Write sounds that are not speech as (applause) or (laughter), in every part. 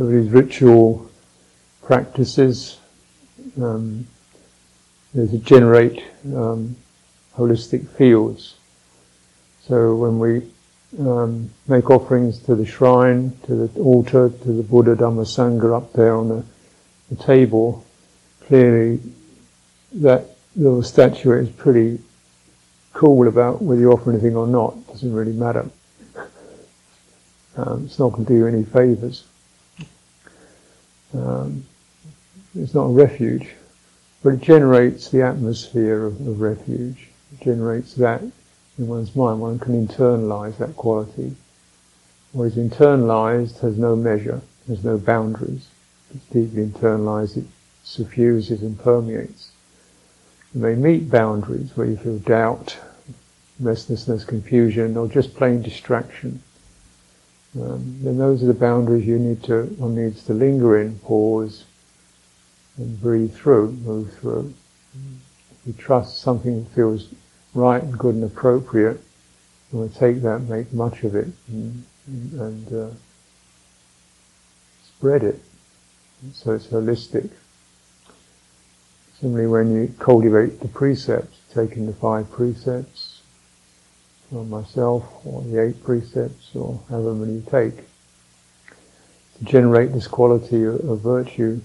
So these ritual practices, um, they generate um, holistic fields. So when we um, make offerings to the shrine, to the altar, to the Buddha Dhamma Sangha up there on the, the table, clearly that little statue is pretty cool about whether you offer anything or not. It doesn't really matter. (laughs) Um, it's not going to do you any favours. Um, it's not a refuge, but it generates the atmosphere of, of refuge. It generates that in one's mind. One can internalize that quality. What is internalized has no measure, has no boundaries. It's deeply internalized, it suffuses and permeates. You may meet boundaries where you feel doubt, restlessness, confusion, or just plain distraction. Um, then those are the boundaries you need to, one needs to linger in, pause, and breathe through, move through. You trust something feels right and good and appropriate, you want to take that, make much of it, and, and uh, spread it so it's holistic. Similarly, when you cultivate the precepts, taking the five precepts from myself, or the eight precepts, or however many you take, to generate this quality of, virtue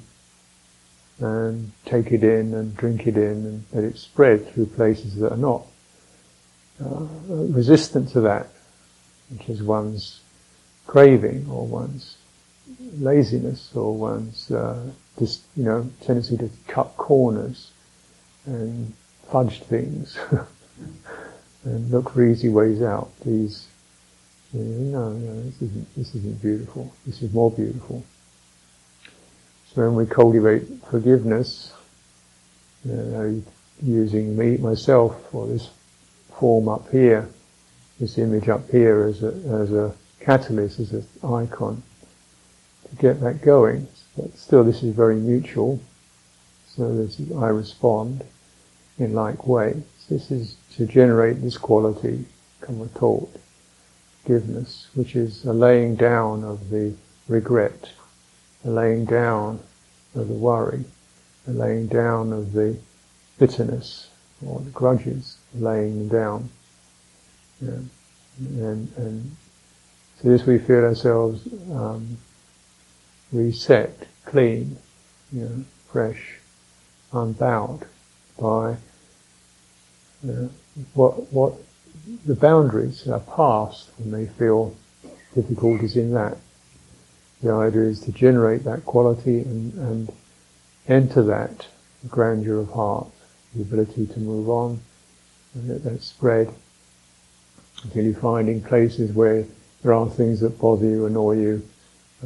and take it in and drink it in and let it spread through places that are not uh, resistant to that, which is one's craving or one's laziness or one's uh, you know tendency to cut corners and fudge things (laughs) and look for easy ways out. These, no, no, this isn't this isn't beautiful. This is more beautiful. So when we cultivate forgiveness, you know, using me myself or this form up here, this image up here as a, as a catalyst, as an icon, to get that going. But still, this is very mutual. So this is, I respond in like way. This is to generate this quality, come taught, forgiveness, which is a laying down of the regret, a laying down of the worry, a laying down of the bitterness or the grudges, laying down. Yeah. And, and so this we feel ourselves um, reset, clean, you know, fresh, unbowed by what what the boundaries are past when they feel difficulties in that. The idea is to generate that quality and, and enter that grandeur of heart, the ability to move on, and let that spread until you find in places where there are things that bother you, annoy you,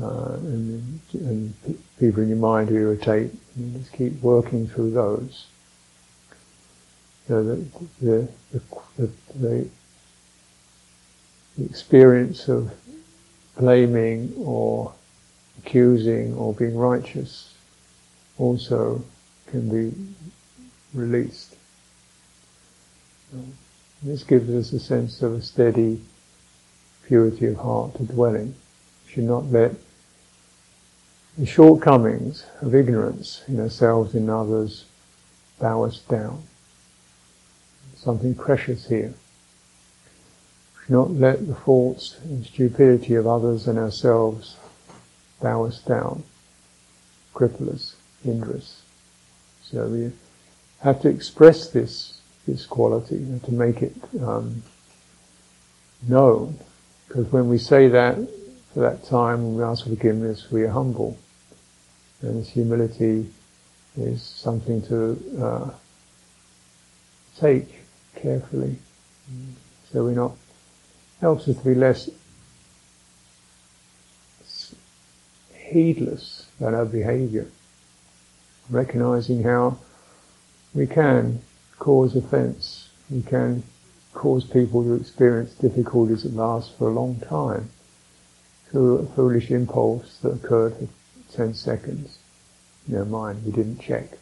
uh, and, and, people in your mind who irritate, you just keep working through those. So the, the, the, the, the experience of blaming or accusing or being righteous also can be released. This gives us a sense of a steady purity of heart to dwell in. We should not let the shortcomings of ignorance in ourselves and others bow us down. Something precious here. We should not let the faults and stupidity of others and ourselves bow us down, cripple us, hinder us. So we have to express this this quality and to make it um, known. Because when we say that for that time, when we ask for forgiveness, we are humble. And this humility is something to uh, take carefully. So we're not, helps us to be less heedless about our behavior. Recognizing how we can cause offence. We can cause people to experience difficulties that last for a long time through a foolish impulse that occurred for 10 seconds in our mind we didn't check.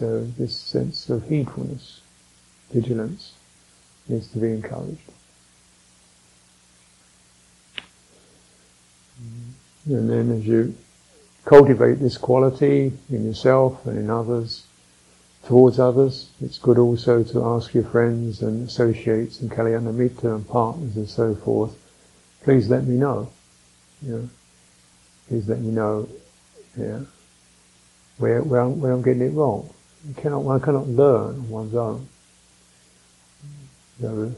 So this sense of heedfulness, vigilance, needs to be encouraged. Mm. And then as you cultivate this quality in yourself and in others, towards others, it's good also to ask your friends and associates and kalyanamitta and partners and so forth, please let me know. You know, please let me know yeah, where, where, where I'm getting it wrong. You cannot, one cannot learn on one's own. So,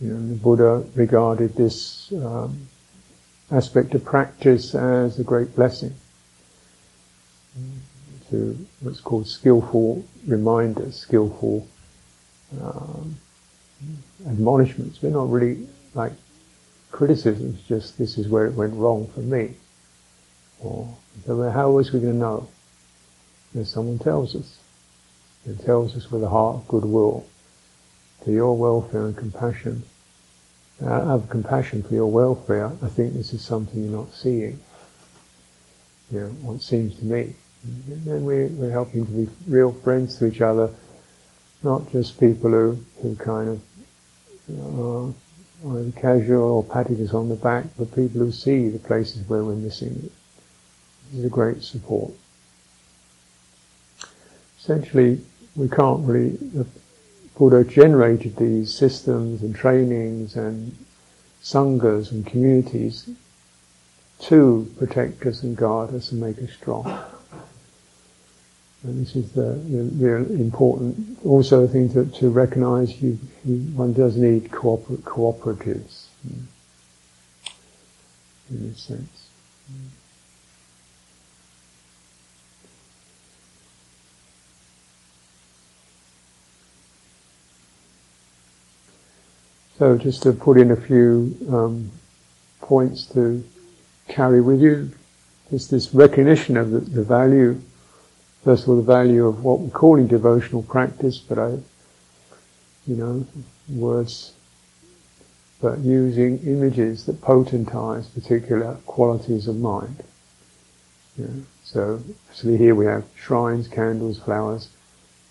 you know, the Buddha regarded this um, aspect of practice as a great blessing to what's called skillful reminders, skillful um, admonishments. They're not really like criticisms, just this is where it went wrong for me. Or how else are we going to know? If someone tells us. It tells us with a heart of goodwill to your welfare and compassion. Out of compassion for your welfare, I think this is something you're not seeing. You know, what seems to me. And then we, we're helping to be real friends to each other, not just people who, who kind of uh, are casual or patting us on the back, but people who see the places where we're missing it. This is a great support. Essentially, we can't really, the Buddha generated these systems and trainings and sanghas and communities to protect us and guard us and make us strong. And this is the, the real important, also thing to, to recognize you, you, one does need cooper, cooperatives in this sense. So just to put in a few um, points to carry with you, just this recognition of the, the value first of all, the value of what we're calling devotional practice, but I, you know, words, but using images that potentize particular qualities of mind. Yeah. So, so here we have shrines, candles, flowers.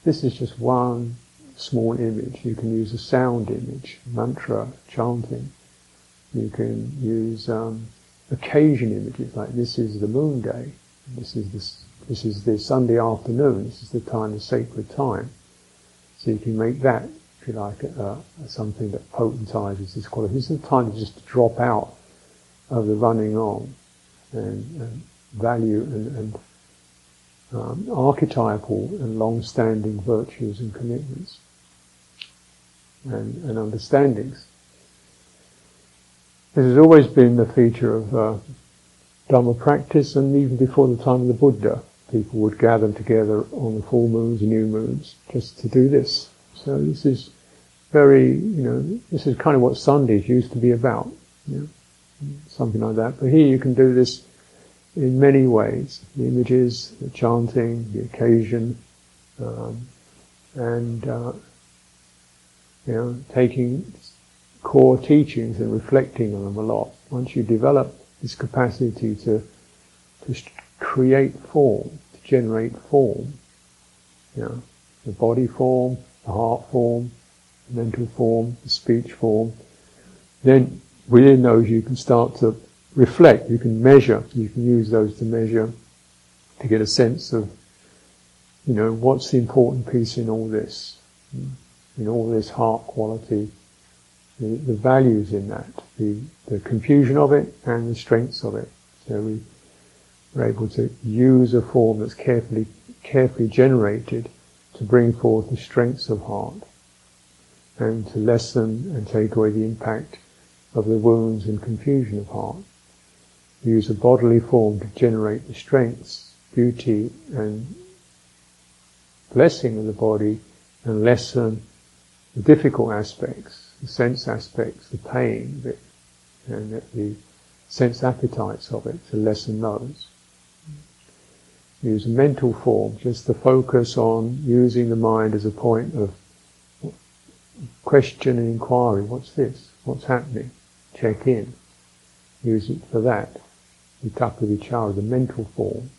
This is just one small image. You can use a sound image, mantra, chanting. You can use um, occasion images, like this is the moon day, this is this this is the Sunday afternoon. This is the time, the sacred time. So you can make that, if you like, uh, something that potentizes this quality. This is the time to just drop out of the running on and, and value and, and um, archetypal and long-standing virtues and commitments and, and, understandings. This has always been the feature of uh, Dharma practice, and even before the time of the Buddha, people would gather together on the full moons and new moons just to do this. So this is very, you know, this is kind of what Sundays used to be about, you know, something like that. But here you can do this in many ways: the images, the chanting, the occasion, um, and uh, you know, taking core teachings and reflecting on them a lot. Once you develop this capacity to to create form, to generate form. You know, the body form, the heart form, the mental form, the speech form. Then within those you can start to reflect, you can measure, you can use those to measure, to get a sense of, you know, what's the important piece in all this, hmm. In all this heart quality, the, the values in that, the, the confusion of it and the strengths of it. So we we're able to use a form that's carefully, carefully generated to bring forth the strengths of heart and to lessen and take away the impact of the wounds and confusion of heart. We use a bodily form to generate the strengths, beauty and blessing of the body and lessen the difficult aspects, the sense aspects, the pain of it, and the sense appetites of it, to lessen those use a mental form, just to focus on using the mind as a point of question and inquiry. What's this? What's happening? Check in. Use it for that. Vitakka vichara, the mental form.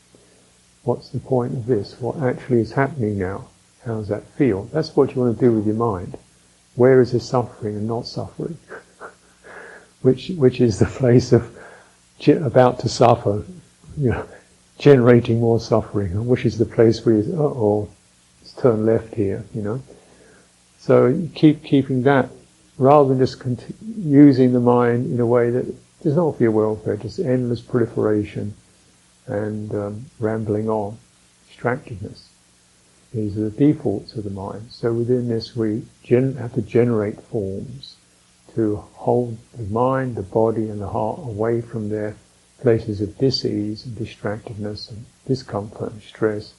What's the point of this? What actually is happening now? How does that feel? That's what you want to do with your mind. Where is his suffering and not suffering? (laughs) which, which is the place of about to suffer, you know, generating more suffering, which is the place where you, oh, let's turn left here, you know. So you keep keeping that, rather than just using the mind in a way that does not for your welfare, just endless proliferation and um, rambling on, distractedness. These are the defaults of the mind. So within this we gen- have to generate forms to hold the mind, the body and the heart away from their places of disease and distractedness and discomfort and stress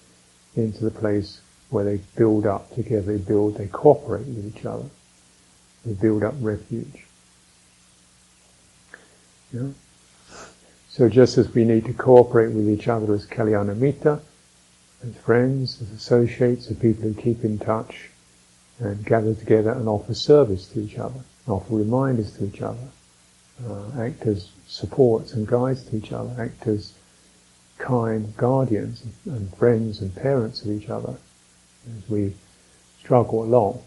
into the place where they build up together, they build, they cooperate with each other. They build up refuge. Yeah? So just as we need to cooperate with each other as Kalyanamitta, as friends, as associates, as people who keep in touch and gather together and offer service to each other, offer reminders to each other, uh, act as supports and guides to each other, act as kind guardians and friends and parents of each other as we struggle along.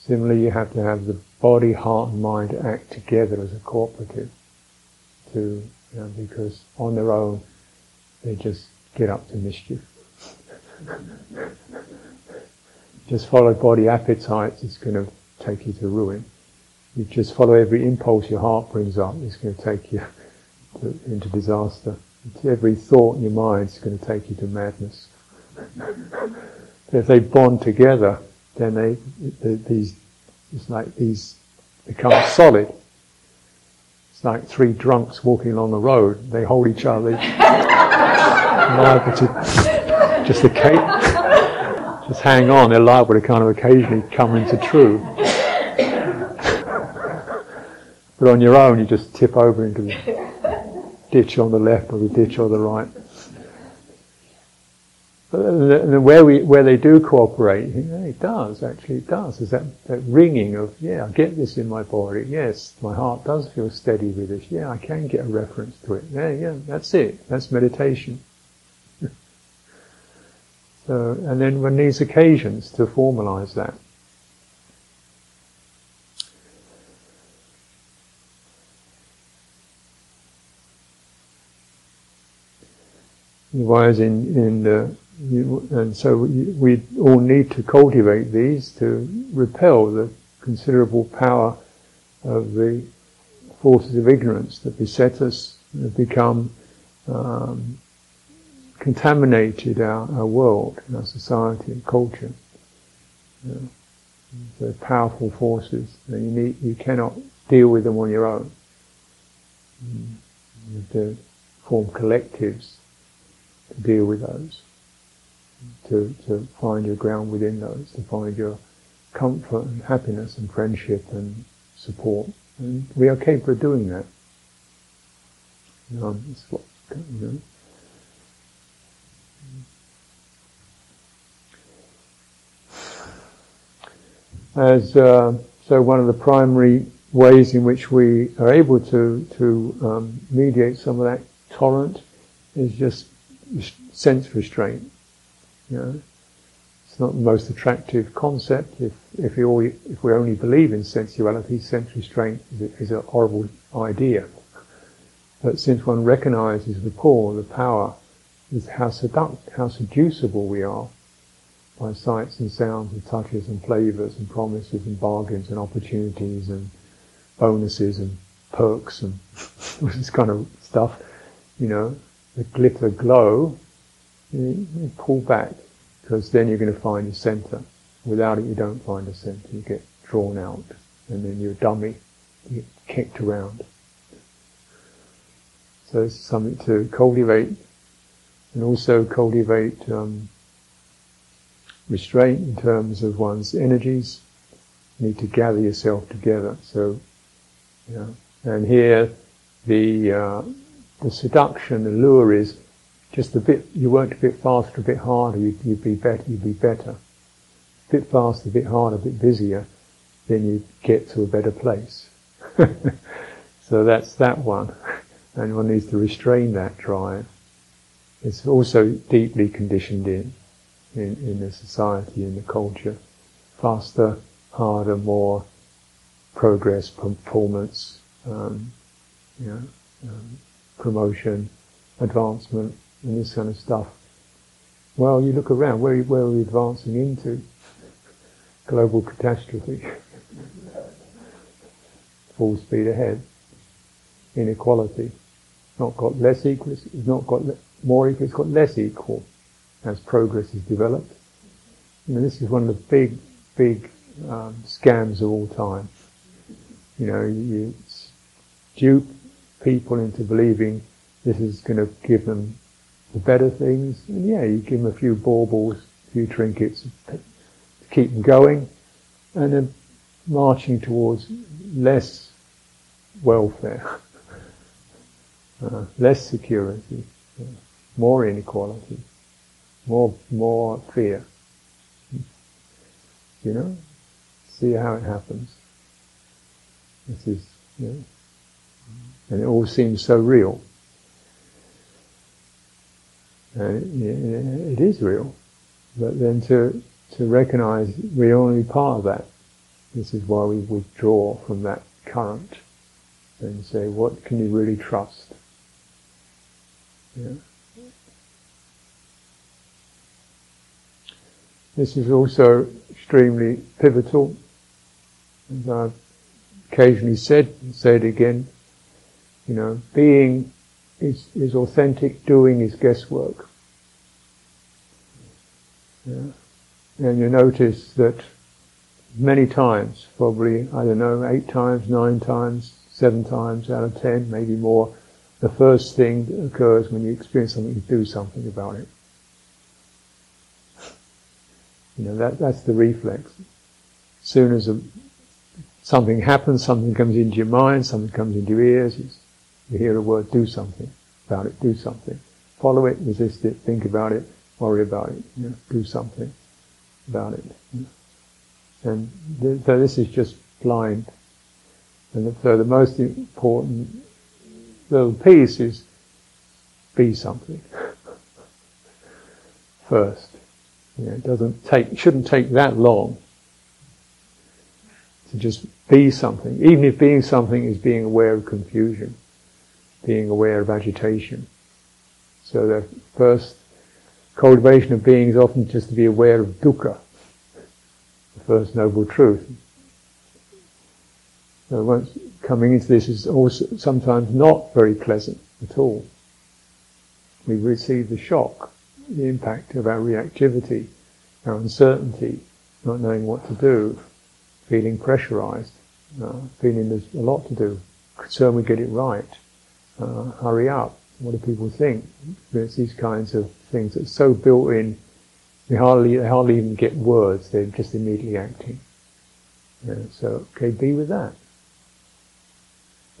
Similarly, you have to have the body, heart and mind act together as a cooperative to, you know, because on their own they just get up to mischief. just follow body appetites, it's going to take you to ruin you just follow every impulse your heart brings up, it's going to take you to, into disaster. Every thought in your mind is going to take you to madness. if they bond together, then they, they, these, it's like these become solid. It's like three drunks walking along the road. They hold each other. (laughs) liable to just the cake, just hang on. They're liable to kind of occasionally come into true. But on your own, you just tip over into the ditch on the left or the ditch on the right. And where we where they do cooperate, it does actually it does. There's that, that ringing of yeah, I get this in my body. Yes, my heart does feel steady with this. Yeah, I can get a reference to it. Yeah, yeah, that's it. That's meditation. So, and then when these occasions to formalize that. Otherwise, in in the and so we all need to cultivate these to repel the considerable power of the forces of ignorance that beset us, that become um, contaminated our, our world, our society and culture. Know, they're powerful forces, you need you cannot deal with them on your own. Mm. You have to form collectives to deal with those, to, to find your ground within those, to find your comfort and happiness and friendship and support. And we are capable of doing that. You know. As uh, so, one of the primary ways in which we are able to to um, mediate some of that torrent is just sense restraint. You know, it's not the most attractive concept. If if we all, if we only believe in sensuality, sense restraint is a, is a horrible idea. But since one recognizes the pull, the power, is how seduct, how seducible we are by sights and sounds and touches and flavors and promises and bargains and opportunities and bonuses and perks and (laughs) all this kind of stuff, you know, the glitter glow, you, you pull back because then you're going to find a center. Without it, you don't find a center. You get drawn out, and then you're a dummy. You get kicked around. So it's something to cultivate, and also cultivate um, restraint in terms of one's energies. You need to gather yourself together. So, you know, and here the uh, the seduction, the lure is just a bit, you worked a bit faster, a bit harder, you'd, you'd be better, you'd be better. A bit faster, a bit harder, a bit busier, then you get to a better place. (laughs) so that's that one. And one needs to restrain that drive. It's also deeply conditioned in, in, in the society, in the culture. Faster, harder, more progress, performance, um, you know, um, promotion, advancement, and this kind of stuff. Well, you look around, where, where are we advancing into? (laughs) Global catastrophe. (laughs) Full speed ahead. Inequality. Not got less equal, it's not got le- more equal, it's got less equal as progress is developed. Know, this is one of the big, big um, scams of all time. You know, you dupe people into believing this is going to give them the better things. And yeah, you give them a few baubles, a few trinkets to keep them going, and then marching towards less welfare, (laughs) uh, less security, more inequality, more more fear. You know, see how it happens. This is, you know, and it all seems so real. And it, it is real, but then to to recognize we're only part of that. This is why we withdraw from that current and say, what can you really trust? Yeah. This is also extremely pivotal. As I've occasionally said, say it again, you know, being is, is authentic, doing is guesswork. Yeah. And you notice that many times, probably, I don't know, eight times, nine times, seven times out of ten, maybe more, the first thing that occurs when you experience something is do something about it. You know, that, that's the reflex. As soon as a, something happens, something comes into your mind, something comes into your ears, you hear a word, do something about it, do something. Follow it, resist it, think about it, worry about it, you know, do something about it. And th- so this is just blind. And so the most important little piece is be something (laughs) first. You know, it doesn't take, shouldn't take that long to just be something, even if being something is being aware of confusion, being aware of agitation. So the first cultivation of being is often just to be aware of dukkha, the first noble truth. So once coming into this is also sometimes not very pleasant at all. We receive the shock the impact of our reactivity, our uncertainty, not knowing what to do, feeling pressurized, uh, feeling there's a lot to do, concern we get it right, uh, hurry up, what do people think? It's these kinds of things that's so built in, we hardly, they hardly even get words, they're just immediately acting. Yeah, so, okay, be with that.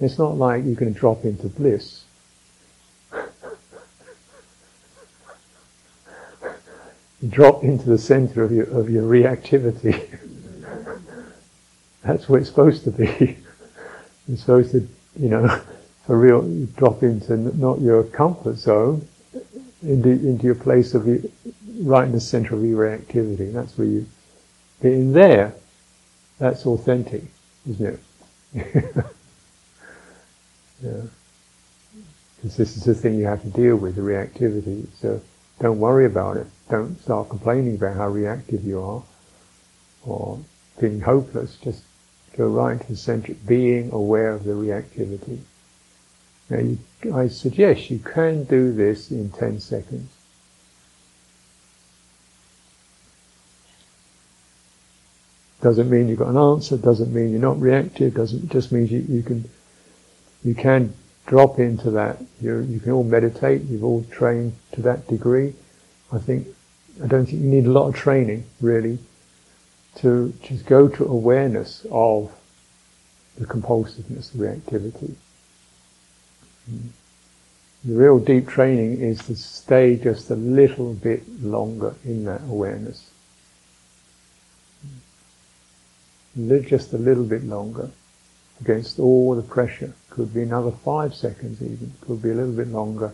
It's not like you can drop into bliss. Drop into the center of your of your reactivity. (laughs) That's where it's supposed to be. (laughs) It's supposed to, you know, (laughs) for real, drop into not your comfort zone, into, into your place of your, right in the center of your reactivity. That's where you, in there, that's authentic, isn't it? yeah. Because this is the thing you have to deal with, the reactivity. So don't worry about it. Don't start complaining about how reactive you are or feeling hopeless. Just go right to the center, being aware of the reactivity. Now, you, I suggest you can do this in 10 seconds. Doesn't mean you've got an answer, doesn't mean you're not reactive, doesn't just means you, you can you can drop into that. you you can all meditate, you've all trained to that degree. I think I don't think you need a lot of training really to just go to awareness of the compulsiveness, the reactivity. The real deep training is to stay just a little bit longer in that awareness. Live just a little bit longer against all the pressure. Could be another five seconds even, could be a little bit longer.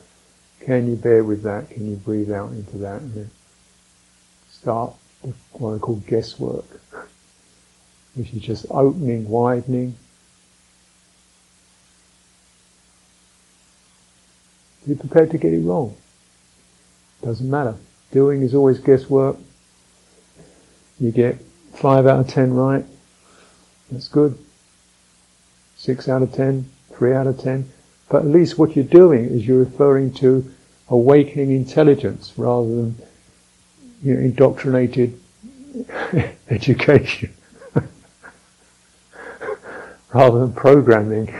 Can you bear with that? Can you breathe out into that? And then start what I call guesswork, (laughs) which is just opening, widening, Be prepared to get it wrong. Doesn't matter. Doing is always guesswork. You get five out of ten right. That's good. Six out of ten, three out of ten. But at least what you're doing is you're referring to awakening intelligence rather than you know, indoctrinated (laughs) education. (laughs) rather than programming.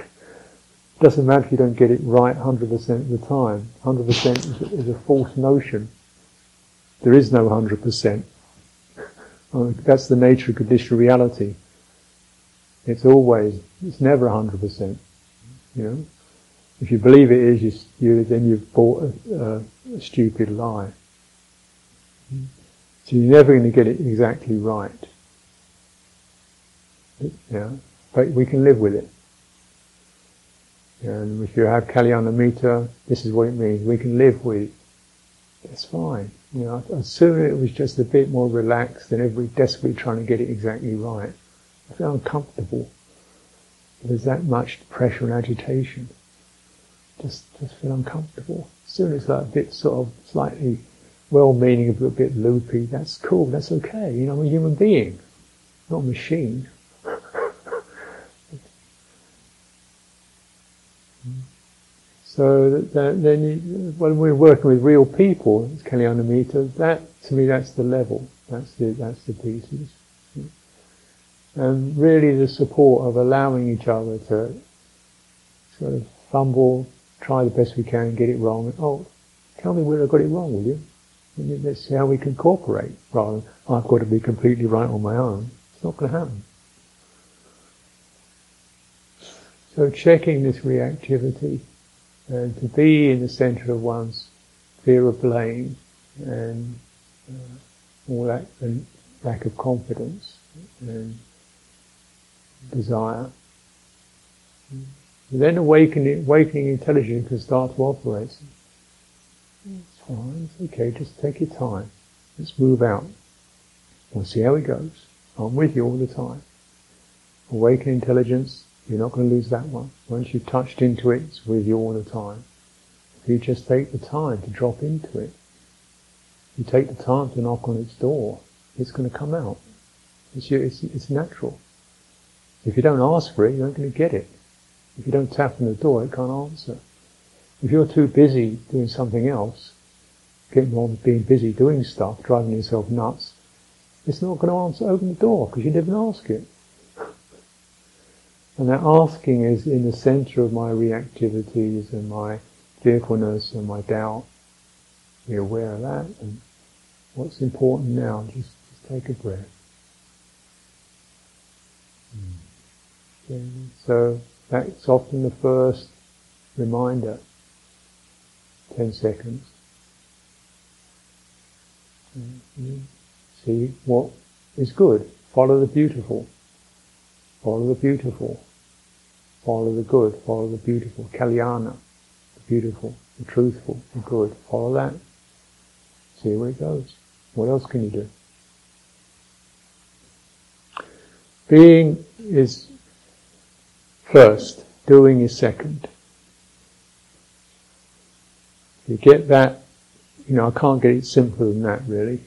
Doesn't matter if you don't get it right 100% of the time. 100% is a, is a false notion. There is no 100%. (laughs) That's the nature of conditional reality. It's always, it's never 100%. You know? If you believe it is, you, you, then you've bought a, a, stupid lie. So you're never going to get it exactly right. Yeah, but we can live with it. And if you have Kalyanamitta, this is what it means. We can live with. It's fine. You know, as soon as it was just a bit more relaxed than every desperately trying to get it exactly right, I feel uncomfortable. There's that much pressure and agitation. Just, just feel uncomfortable. As soon as that bit sort of slightly well-meaning, a bit loopy, that's cool. That's okay. You know, I'm a human being, not a machine. (laughs) So that, then you, when we're working with real people, it's Kalyanamitta, that, to me, that's the level. That's the, that's the pieces. And really the support of allowing each other to sort of fumble, try the best we can, get it wrong. Oh, tell me where I got it wrong, will you? And let's see how we can cooperate, rather than, I've got to be completely right on my own. It's not going to happen. So checking this reactivity and to be in the center of one's fear of blame and uh, all that and lack of confidence and desire. then awakening, awakening intelligence can start to operate. Mm. It's fine, it's okay, just take your time. Let's move out. We'll see how it goes. I'm with you all the time. Awakening intelligence you're not going to lose that one. Once you've touched into it, it's with you all the time. If you just take the time to drop into it, you take the time to knock on its door, it's going to come out. It's, it's, it's natural. If you don't ask for it, you're not going to get it. If you don't tap on the door, it can't answer. If you're too busy doing something else, getting on being busy doing stuff, driving yourself nuts, it's not going to answer, open the door because you didn't ask it. And that asking is in the center of my reactivities and my fearfulness and my doubt. Be aware of that and what's important now, just, just take a breath. Hmm. So that's often the first reminder. Ten seconds. Mm-hmm. See what is good. Follow the beautiful. Follow the beautiful. Follow the good. Follow the beautiful. Kalyana. The beautiful. The truthful. The good. Follow that. See where it goes. What else can you do? Being is first. Doing is second. You get that, you know, I can't get it simpler than that really.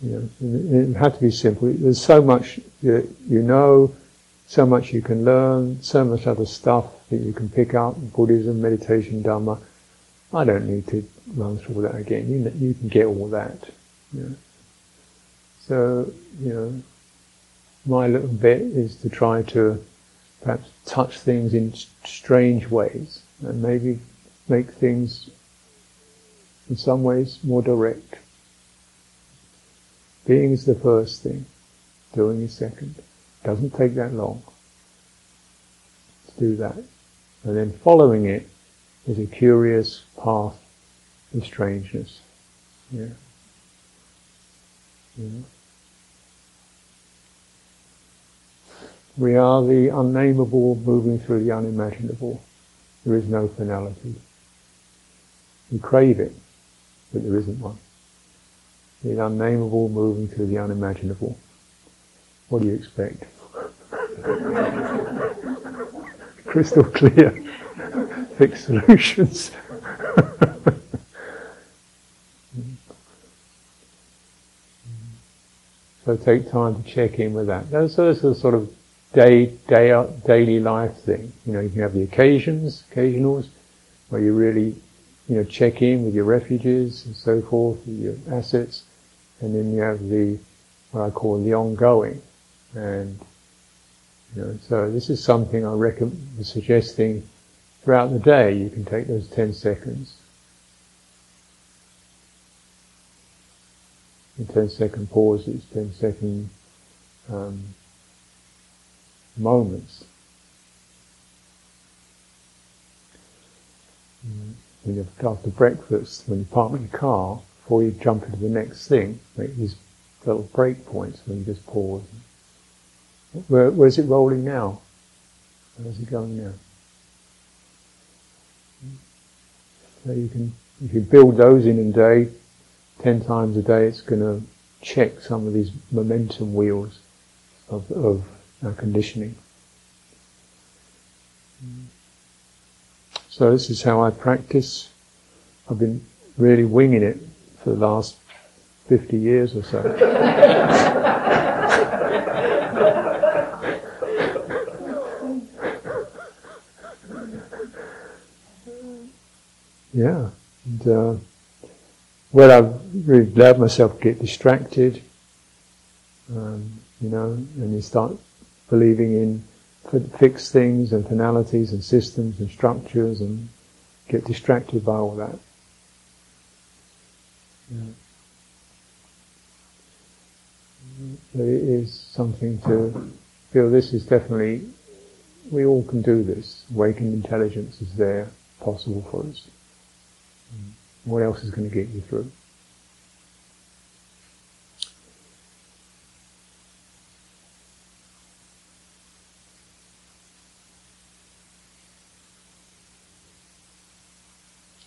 You know, it had to be simple. There's so much that you know, so much you can learn, so much other stuff that you can pick up, Buddhism, meditation, Dhamma. I don't need to run through that again. You, you can get all that. You know. So, you know, my little bit is to try to perhaps touch things in strange ways and maybe make things in some ways more direct. Being is the first thing, doing is second. Doesn't take that long to do that. And then following it is a curious path of strangeness. Yeah. yeah. We are the unnameable moving through the unimaginable. There is no finality. We crave it, but there isn't one the unnameable moving through the unimaginable. What do you expect? (laughs) Crystal clear, fixed solutions. (laughs) so take time to check in with that. Those, those are sort of day, day out, daily life thing. You know, you can have the occasions, occasionals, where you really, you know, check in with your refuges and so forth, your assets, and then you have the what I call the ongoing. And you know, so this is something I recommend suggesting throughout the day. You can take those ten seconds. In 10 second pauses, 10 second um, moments. When you've after breakfast, when you park your car, before you jump into the next thing, make these little break points when you just pause. Where, where's it rolling now? Where's it going now? So you can, if you build those in a day, ten times a day, it's going to check some of these momentum wheels of, of uh, conditioning. So this is how I practice. I've been really winging it for the last 50 years or so. (laughs) yeah. And, uh, well, I've really allowed myself to get distracted, um, you know, and you start believing in fixed things and finalities and systems and structures and get distracted by all that. Yeah. it is something to feel this is definitely, we all can do this. Awakened intelligence is there, possible for us. What else is going to get you through?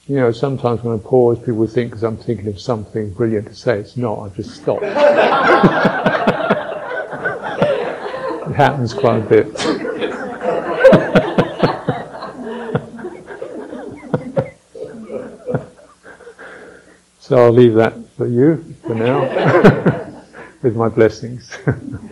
You know, sometimes when I pause, people think because I'm thinking of something brilliant to say. It's not. I've just stopped. (laughs) it happens quite a bit. so I'll leave that for you for now, (laughs) with my blessings. (laughs)